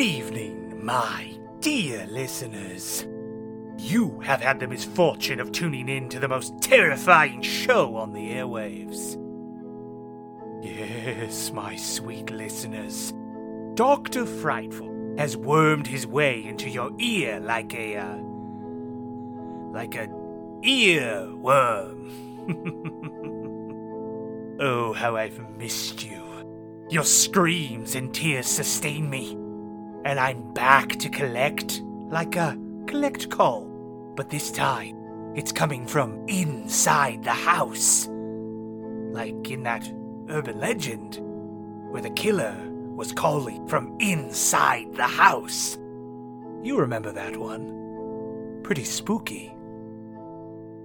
Good evening, my dear listeners. You have had the misfortune of tuning in to the most terrifying show on the airwaves. Yes, my sweet listeners. Dr. Frightful has wormed his way into your ear like a, uh, like a earworm. oh, how I've missed you. Your screams and tears sustain me, and I'm back to collect like a collect call. But this time, it's coming from inside the house. Like in that urban legend where the killer was calling from inside the house. You remember that one? Pretty spooky.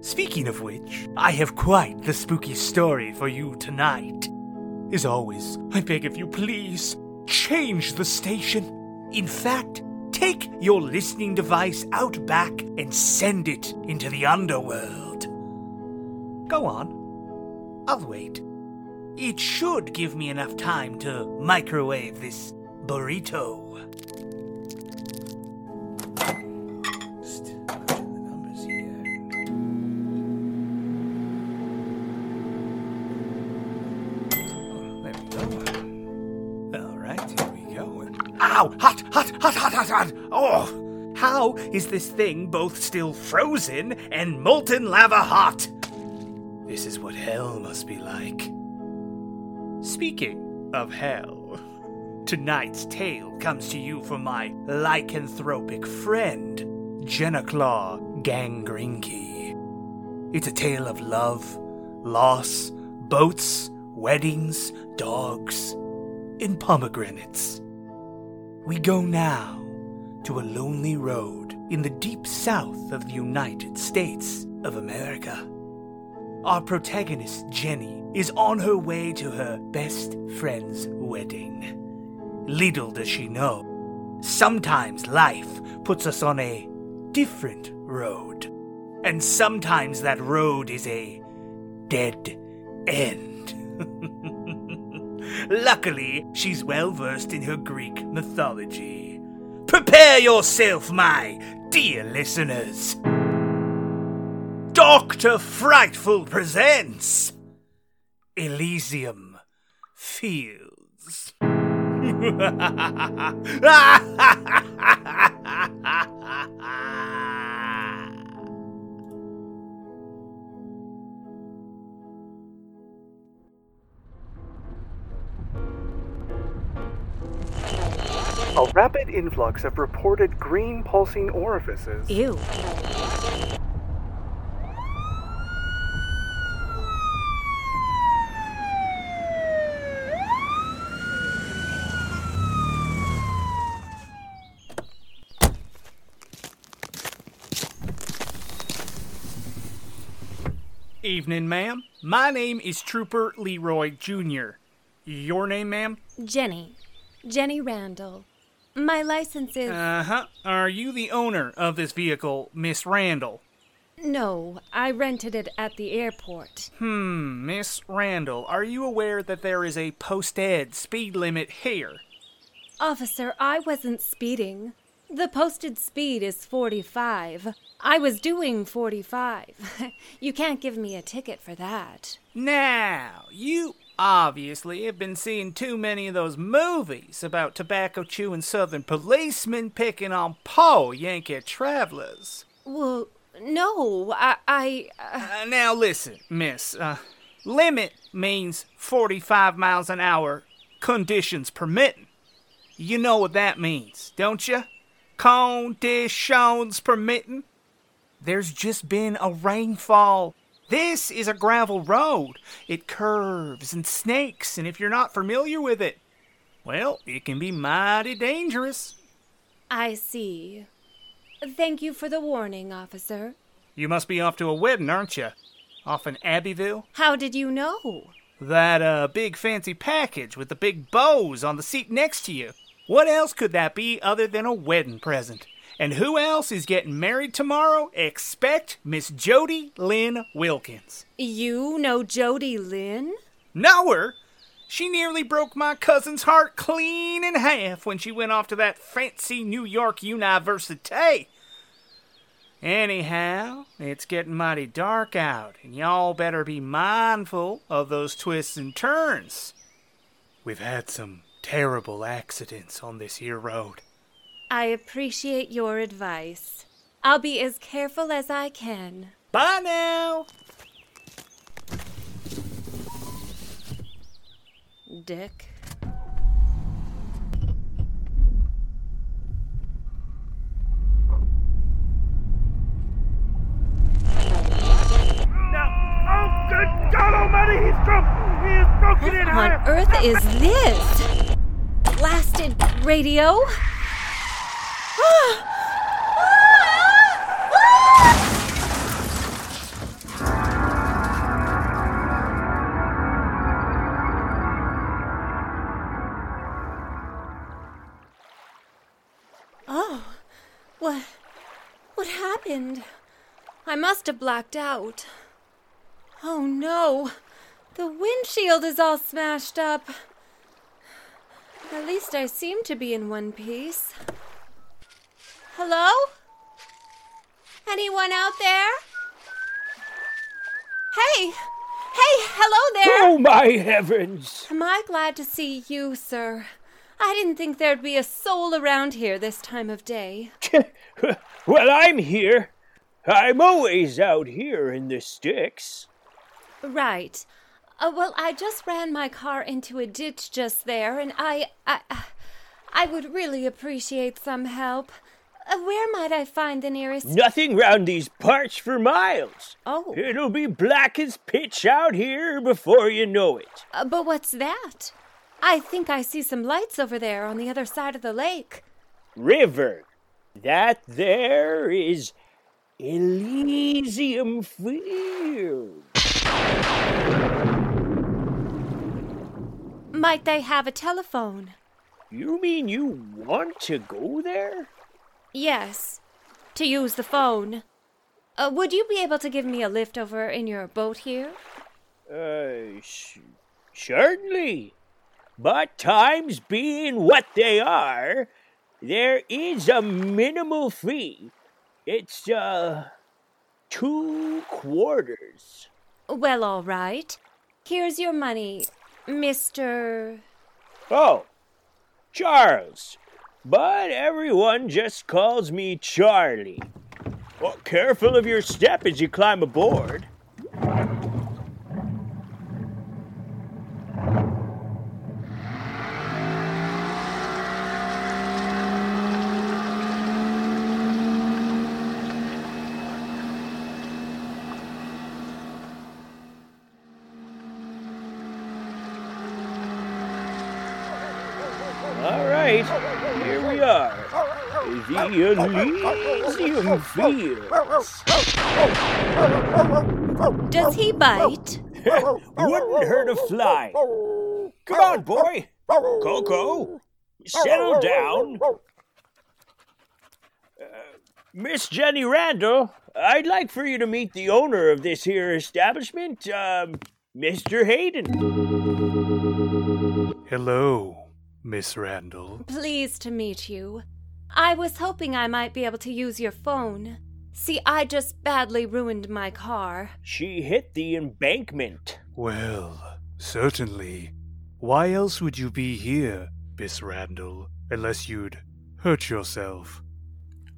Speaking of which, I have quite the spooky story for you tonight. As always, I beg of you, please, change the station. In fact, take your listening device out back and send it into the underworld. Go on. I'll wait. It should give me enough time to microwave this burrito. Oh. All right. Ow! Hot, hot, hot, hot, hot, hot! Oh! How is this thing both still frozen and molten lava hot? This is what hell must be like. Speaking of hell, tonight's tale comes to you from my lycanthropic friend, Jenaclaw Gangrinky. It's a tale of love, loss, boats, weddings, dogs, and pomegranates. We go now to a lonely road in the deep south of the United States of America. Our protagonist, Jenny, is on her way to her best friend's wedding. Little does she know, sometimes life puts us on a different road. And sometimes that road is a dead end. Luckily, she's well versed in her Greek mythology. Prepare yourself, my dear listeners. Dr. Frightful presents Elysium Fields. A rapid influx of reported green pulsing orifices. Ew. Evening, ma'am. My name is Trooper Leroy Jr. Your name, ma'am? Jenny. Jenny Randall. My license is. Uh huh. Are you the owner of this vehicle, Miss Randall? no, I rented it at the airport. Hmm, Miss Randall, are you aware that there is a posted speed limit here? Officer, I wasn't speeding. The posted speed is 45. I was doing 45. you can't give me a ticket for that. Now, you obviously have been seeing too many of those movies about tobacco chewing southern policemen picking on poor Yankee travelers. Well, no, I. I uh, Uh, now listen, miss. Uh, limit means 45 miles an hour, conditions permitting. You know what that means, don't you? Conditions permitting. There's just been a rainfall. This is a gravel road. It curves and snakes, and if you're not familiar with it, well, it can be mighty dangerous. I see. Thank you for the warning, officer. You must be off to a wedding, aren't you? Off in Abbeville? How did you know? That uh big fancy package with the big bows on the seat next to you. What else could that be other than a wedding present? And who else is getting married tomorrow? Expect Miss Jody Lynn Wilkins. You know Jody Lynn? Know her? She nearly broke my cousin's heart clean in half when she went off to that fancy New York university. Anyhow, it's getting mighty dark out, and y'all better be mindful of those twists and turns. We've had some terrible accidents on this here road. I appreciate your advice. I'll be as careful as I can. Bye now! Dick. Oh, good God Almighty! He's drunk. He is broken in What on earth is this? Blasted radio? Oh, what? What happened? I must have blacked out. Oh no! The windshield is all smashed up. At least I seem to be in one piece. Hello? Anyone out there? Hey! Hey, hello there! Oh my heavens! Am I glad to see you, sir? I didn't think there'd be a soul around here this time of day. well, I'm here. I'm always out here in the sticks. Right. Uh, well, I just ran my car into a ditch just there, and I, I, I would really appreciate some help. Uh, where might I find the nearest? Nothing round these parts for miles. Oh, It'll be black as pitch out here before you know it. uh, but what's that? I think I see some lights over there on the other side of the lake. River. That there is Elysium Field. Might they have a telephone? You mean you want to go there? Yes, to use the phone. Uh, would you be able to give me a lift over in your boat here? Uh, sh- certainly. But times being what they are, there is a minimal fee. It's, uh, two quarters. Well, all right. Here's your money, Mr. Oh, Charles. But everyone just calls me Charlie. Well, careful of your step as you climb aboard. All right, here. The Elysium Fields. Does he bite? Wouldn't hurt a fly. Come on, boy. Coco, settle down. Uh, Miss Jenny Randall, I'd like for you to meet the owner of this here establishment, um, Mr. Hayden. Hello, Miss Randall. Pleased to meet you. I was hoping I might be able to use your phone. See, I just badly ruined my car. She hit the embankment. Well, certainly. Why else would you be here, Miss Randall, unless you'd hurt yourself?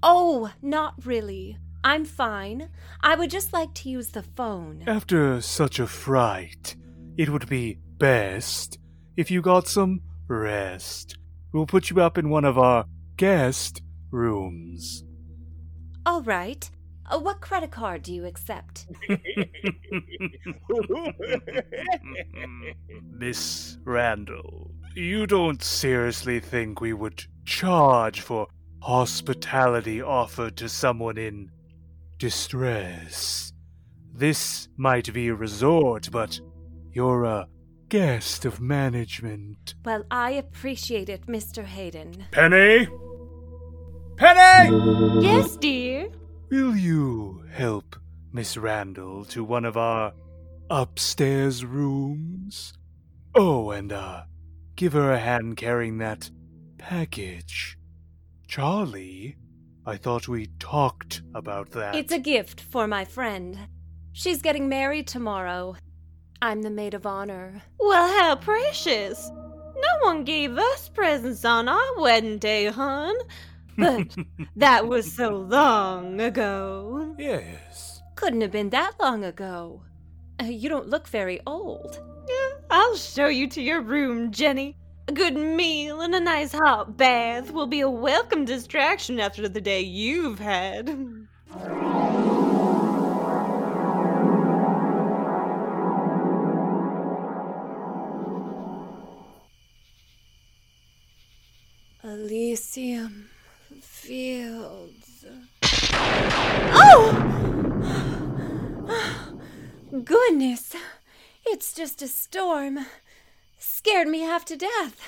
Oh, not really. I'm fine. I would just like to use the phone. After such a fright, it would be best if you got some rest. We'll put you up in one of our guest rooms. All right. Uh, what credit card do you accept? Miss Randall, you don't seriously think we would charge for hospitality offered to someone in distress? This might be a resort, but you're a guest of management. Well, I appreciate it, Mr. Hayden. Penny? Penny! Yes, dear. Will you help Miss Randall to one of our upstairs rooms? Oh, and, uh, give her a hand carrying that package. Charlie, I thought we talked about that. It's a gift for my friend. She's getting married tomorrow. I'm the maid of honor. Well, how precious. No one gave us presents on our wedding day, hon. But that was so long ago. Yes. Couldn't have been that long ago. Uh, you don't look very old. I'll show you to your room, Jenny. A good meal and a nice hot bath will be a welcome distraction after the day you've had. Elysium Fields. Oh! Goodness! It's just a storm. Scared me half to death.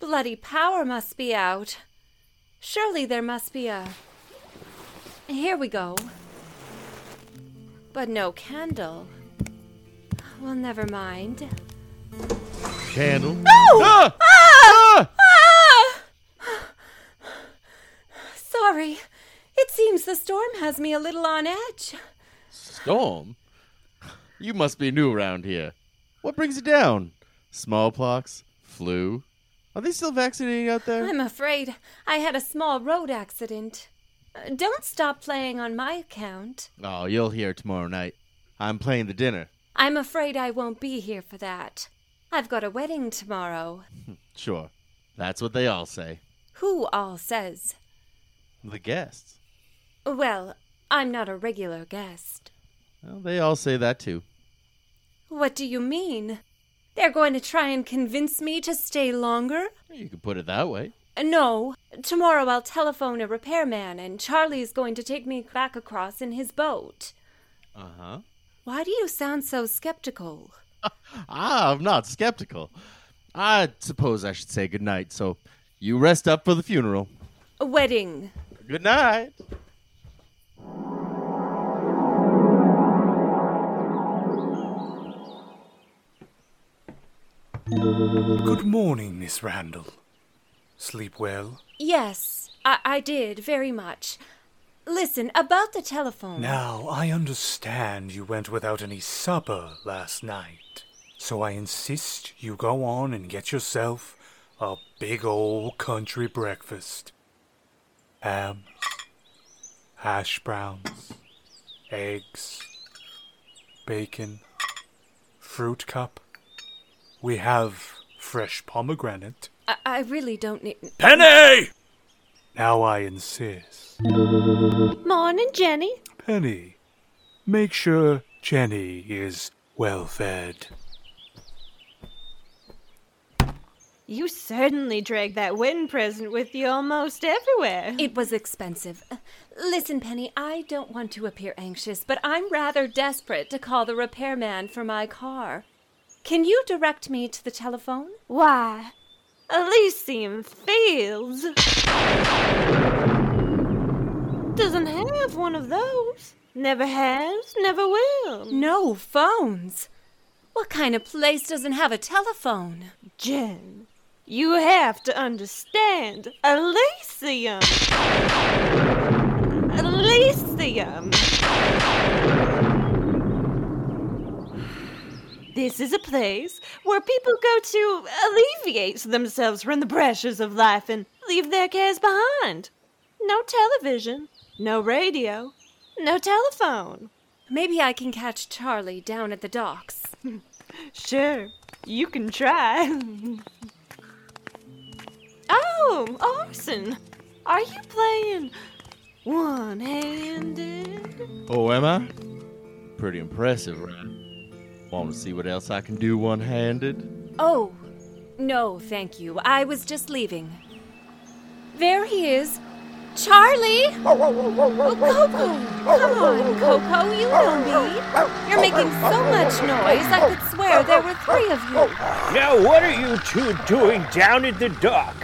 Bloody power must be out. Surely there must be a. Here we go. But no candle. Well, never mind. Candle. No! Ah! Ah! Sorry. It seems the storm has me a little on edge. Storm? You must be new around here. What brings you down? Smallpox? Flu? Are they still vaccinating out there? I'm afraid I had a small road accident. Uh, Don't stop playing on my account. Oh, you'll hear tomorrow night. I'm playing the dinner. I'm afraid I won't be here for that. I've got a wedding tomorrow. Sure. That's what they all say. Who all says? The guests. Well, I'm not a regular guest. Well, they all say that too. What do you mean? They're going to try and convince me to stay longer? You could put it that way. No. Tomorrow I'll telephone a repairman, and Charlie's going to take me back across in his boat. Uh huh. Why do you sound so skeptical? Ah, I'm not skeptical. I suppose I should say good night, so you rest up for the funeral. A wedding. Good night. Good morning, Miss Randall. Sleep well? Yes, I, I did, very much. Listen, about the telephone. Now, I understand you went without any supper last night. So I insist you go on and get yourself a big old country breakfast. Ham, hash browns, eggs, bacon, fruit cup. We have fresh pomegranate. I, I really don't need. Penny! Now I insist. Morning, Jenny. Penny, make sure Jenny is well fed. You certainly drag that wedding present with you almost everywhere. It was expensive. Listen, Penny, I don't want to appear anxious, but I'm rather desperate to call the repairman for my car. Can you direct me to the telephone? Why, Elysium Fields doesn't have one of those. Never has, never will. No phones. What kind of place doesn't have a telephone? Jen, you have to understand. Elysium. Elysium. This is a place where people go to alleviate themselves from the pressures of life and leave their cares behind. No television, no radio, no telephone. Maybe I can catch Charlie down at the docks. Sure, you can try. oh, Orson, are you playing one handed? Oh, am I? Pretty impressive, right? Want to see what else I can do one handed? Oh, no, thank you. I was just leaving. There he is. Charlie! Oh, Coco! Come on, Coco, you know me. You're making so much noise, I could swear there were three of you. Now, what are you two doing down at the dock?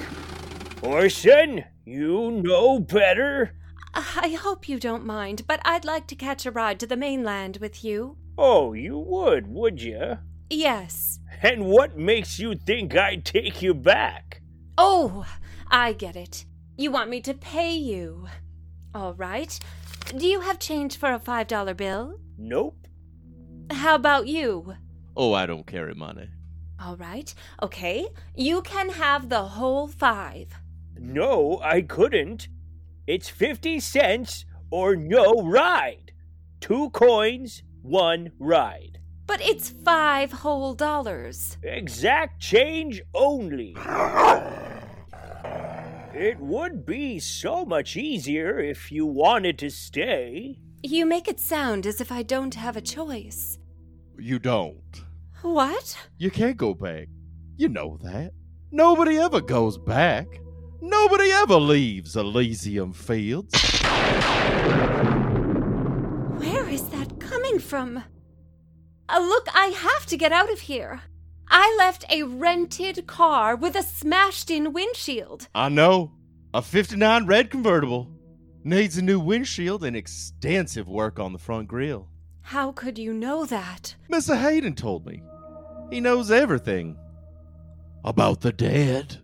Orson, you know better. I hope you don't mind, but I'd like to catch a ride to the mainland with you. Oh, you would, would you? Yes. And what makes you think I'd take you back? Oh, I get it. You want me to pay you. All right. Do you have change for a $5 bill? Nope. How about you? Oh, I don't carry money. All right. Okay. You can have the whole five. No, I couldn't. It's 50 cents or no ride. Two coins, one ride. But it's five whole dollars. Exact change only. It would be so much easier if you wanted to stay. You make it sound as if I don't have a choice. You don't. What? You can't go back. You know that. Nobody ever goes back. Nobody ever leaves Elysium Fields. Where is that coming from? Uh, look, I have to get out of here. I left a rented car with a smashed in windshield. I know. A 59 red convertible. Needs a new windshield and extensive work on the front grille. How could you know that? Mr. Hayden told me. He knows everything about the dead.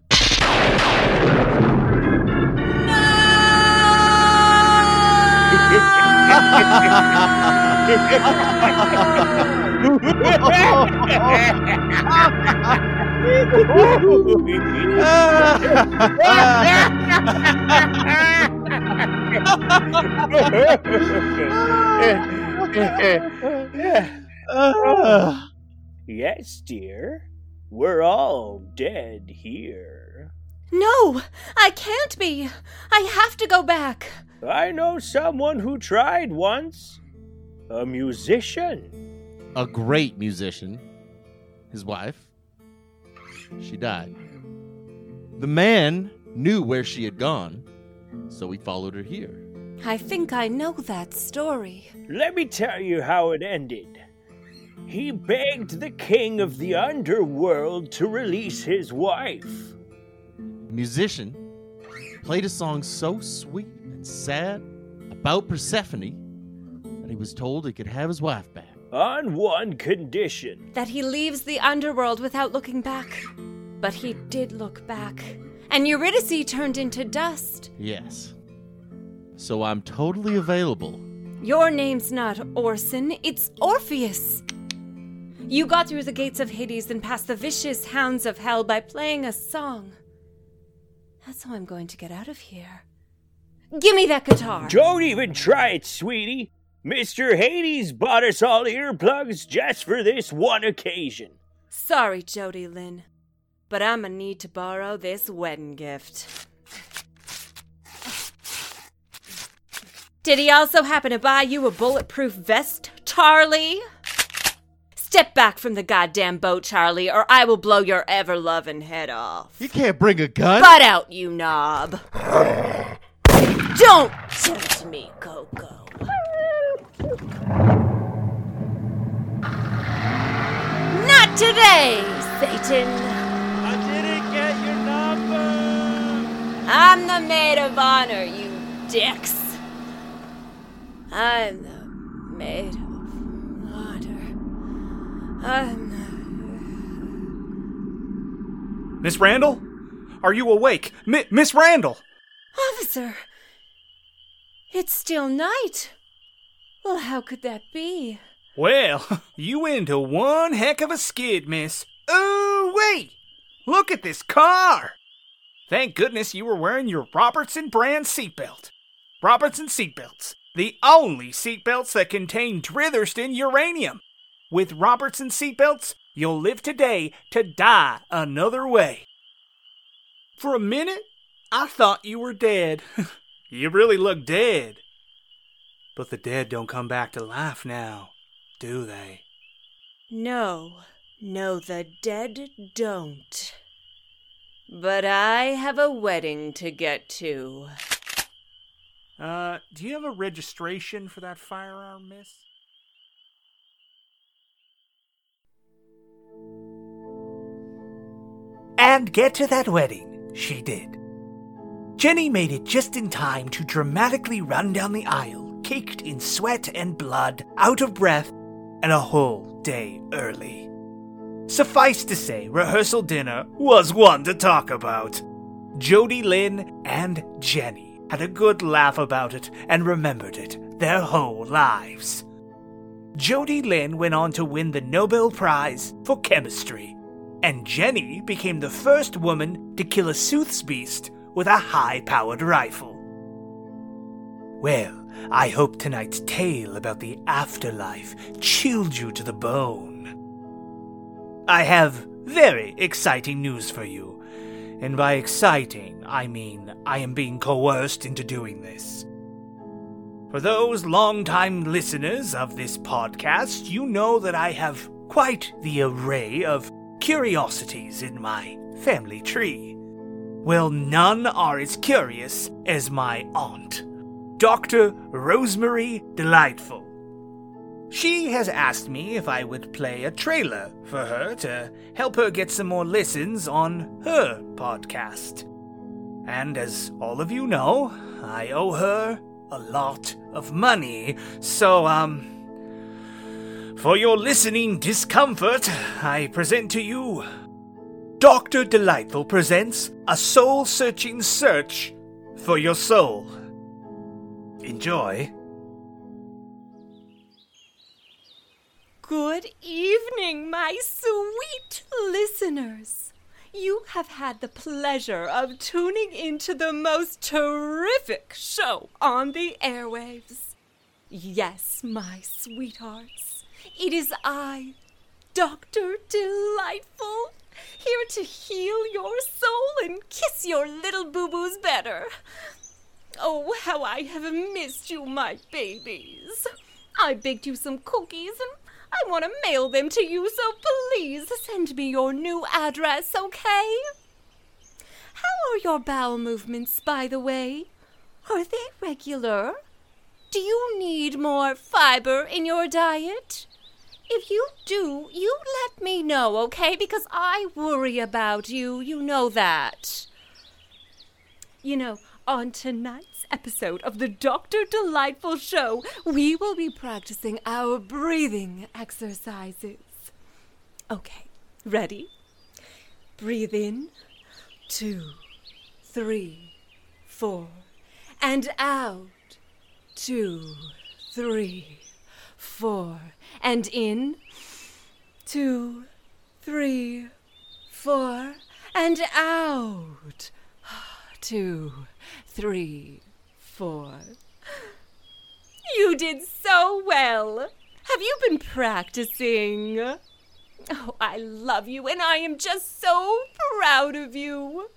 yes, dear. We're all dead here. No, I can't be. I have to go back. I know someone who tried once. A musician. a great musician. His wife. She died. The man knew where she had gone, so he followed her here. I think I know that story. Let me tell you how it ended. He begged the king of the underworld to release his wife. Musician played a song so sweet and sad about Persephone that he was told he could have his wife back. On one condition. That he leaves the underworld without looking back. But he did look back, and Eurydice turned into dust. Yes. So I'm totally available. Your name's not Orson, it's Orpheus. You got through the gates of Hades and past the vicious hounds of hell by playing a song. That's how I'm going to get out of here. Give me that guitar. Don't even try it, sweetie. Mr. Hades bought us all earplugs just for this one occasion. Sorry, Jody Lynn, but I'm gonna need to borrow this wedding gift. Did he also happen to buy you a bulletproof vest, Charlie? Step back from the goddamn boat, Charlie, or I will blow your ever loving head off. You can't bring a gun. Butt out, you knob. Don't tempt me, Coco. Not today, Satan. I didn't get your number. I'm the maid of honor, you dicks. I'm the maid of honor. Uh, I'm. Miss Randall? Are you awake? Mi- Miss Randall! Officer! It's still night. Well, how could that be? Well, you into one heck of a skid, miss. Ooh, wait! Look at this car! Thank goodness you were wearing your Robertson brand seatbelt. Robertson seatbelts, the only seatbelts that contain Dritherston uranium. With Robertson seatbelts, you'll live today to die another way. For a minute, I thought you were dead. you really look dead. But the dead don't come back to life now, do they? No, no, the dead don't. But I have a wedding to get to. Uh, do you have a registration for that firearm, miss? And get to that wedding, she did. Jenny made it just in time to dramatically run down the aisle, caked in sweat and blood, out of breath, and a whole day early. Suffice to say, rehearsal dinner was one to talk about. Jody Lynn and Jenny had a good laugh about it and remembered it their whole lives. Jody Lynn went on to win the Nobel Prize for Chemistry, and Jenny became the first woman to kill a Sooth's Beast with a high powered rifle. Well, I hope tonight's tale about the afterlife chilled you to the bone. I have very exciting news for you. And by exciting, I mean I am being coerced into doing this. For those long-time listeners of this podcast, you know that I have quite the array of curiosities in my family tree. Well, none are as curious as my aunt, Dr. Rosemary Delightful. She has asked me if I would play a trailer for her to help her get some more listens on her podcast. And as all of you know, I owe her a lot of money, so, um. For your listening discomfort, I present to you Dr. Delightful presents a soul searching search for your soul. Enjoy. Good evening, my sweet listeners. You have had the pleasure of tuning into the most terrific show on the airwaves. Yes, my sweethearts, it is I, Dr. Delightful, here to heal your soul and kiss your little boo boos better. Oh, how I have missed you, my babies. I baked you some cookies and I want to mail them to you, so please send me your new address, okay? How are your bowel movements, by the way? Are they regular? Do you need more fiber in your diet? If you do, you let me know, okay? Because I worry about you. You know that. You know, on tonight's episode of the Dr. Delightful Show, we will be practicing our breathing exercises. Okay, ready? Breathe in, two, three, four, and out, two, three, four, and in, two, three, four, and out, two, three, four. You did so well. Have you been practicing? Oh, I love you, and I am just so proud of you.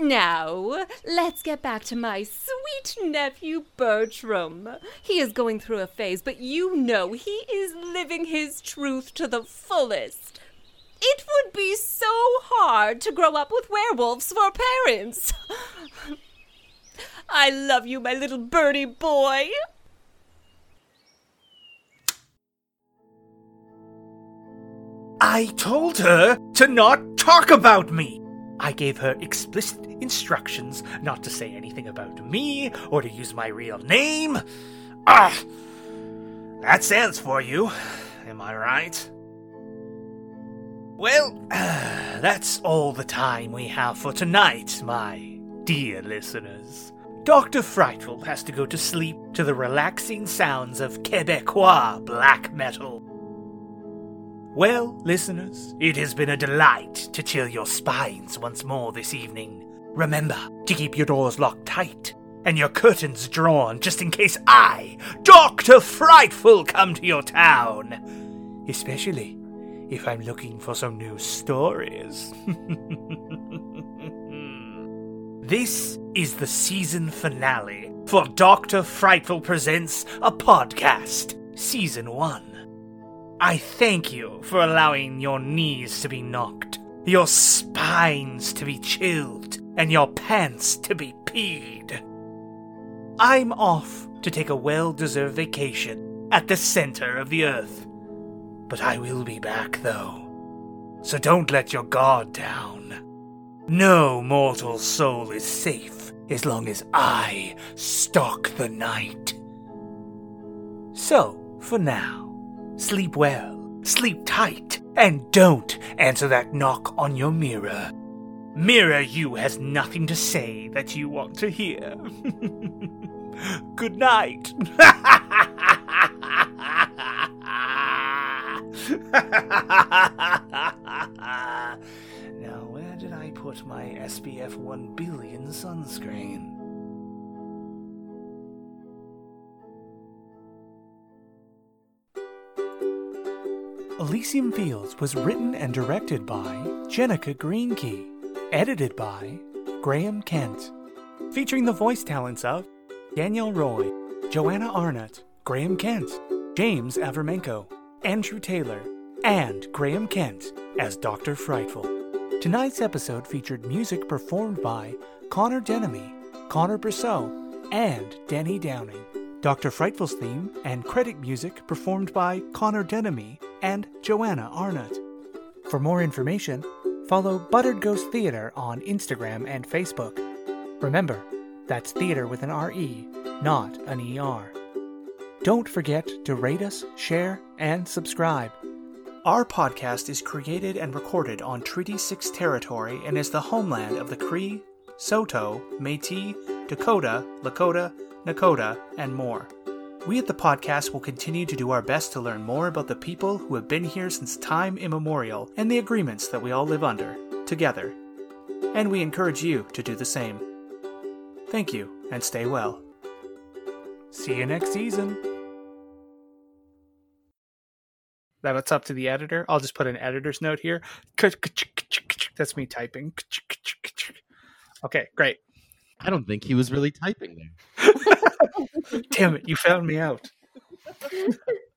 Now, let's get back to my sweet nephew Bertram. He is going through a phase, but you know he is living his truth to the fullest. It would be so hard to grow up with werewolves for parents. I love you, my little birdie boy. I told her to not talk about me. I gave her explicit instructions not to say anything about me or to use my real name. Ah! That stands for you. Am I right? Well, that's all the time we have for tonight, my dear listeners. Dr. Frightful has to go to sleep to the relaxing sounds of Quebecois black metal. Well, listeners, it has been a delight to chill your spines once more this evening. Remember to keep your doors locked tight and your curtains drawn just in case I, Dr. Frightful, come to your town. Especially if I'm looking for some new stories. this is the season finale for Dr. Frightful Presents a Podcast, Season 1. I thank you for allowing your knees to be knocked, your spines to be chilled, and your pants to be peed. I'm off to take a well deserved vacation at the center of the earth. But I will be back, though. So don't let your guard down. No mortal soul is safe as long as I stalk the night. So, for now, sleep well, sleep tight, and don't answer that knock on your mirror. Mirror you has nothing to say that you want to hear. Good night. now, where did I put my SPF 1 billion sunscreen? Elysium Fields was written and directed by Jenica Greenkey, edited by Graham Kent, featuring the voice talents of Danielle Roy, Joanna Arnott, Graham Kent, James Avermenko, Andrew Taylor, and Graham Kent as Dr. Frightful. Tonight's episode featured music performed by Connor Denemy, Connor Brousseau, and Danny Downing. Dr. Frightful's theme and credit music performed by Connor Denemy and Joanna Arnott. For more information, follow Buttered Ghost Theater on Instagram and Facebook. Remember, that's theater with an RE, not an ER. Don't forget to rate us, share, and subscribe. Our podcast is created and recorded on Treaty 6 territory and is the homeland of the Cree, Saulteaux, Metis, Dakota, Lakota, Nakota, and more. We at the podcast will continue to do our best to learn more about the people who have been here since time immemorial and the agreements that we all live under, together. And we encourage you to do the same. Thank you, and stay well. See you next season. That's up to the editor. I'll just put an editor's note here. That's me typing. Okay, great. I don't think he was really typing there. Damn it, you found me out.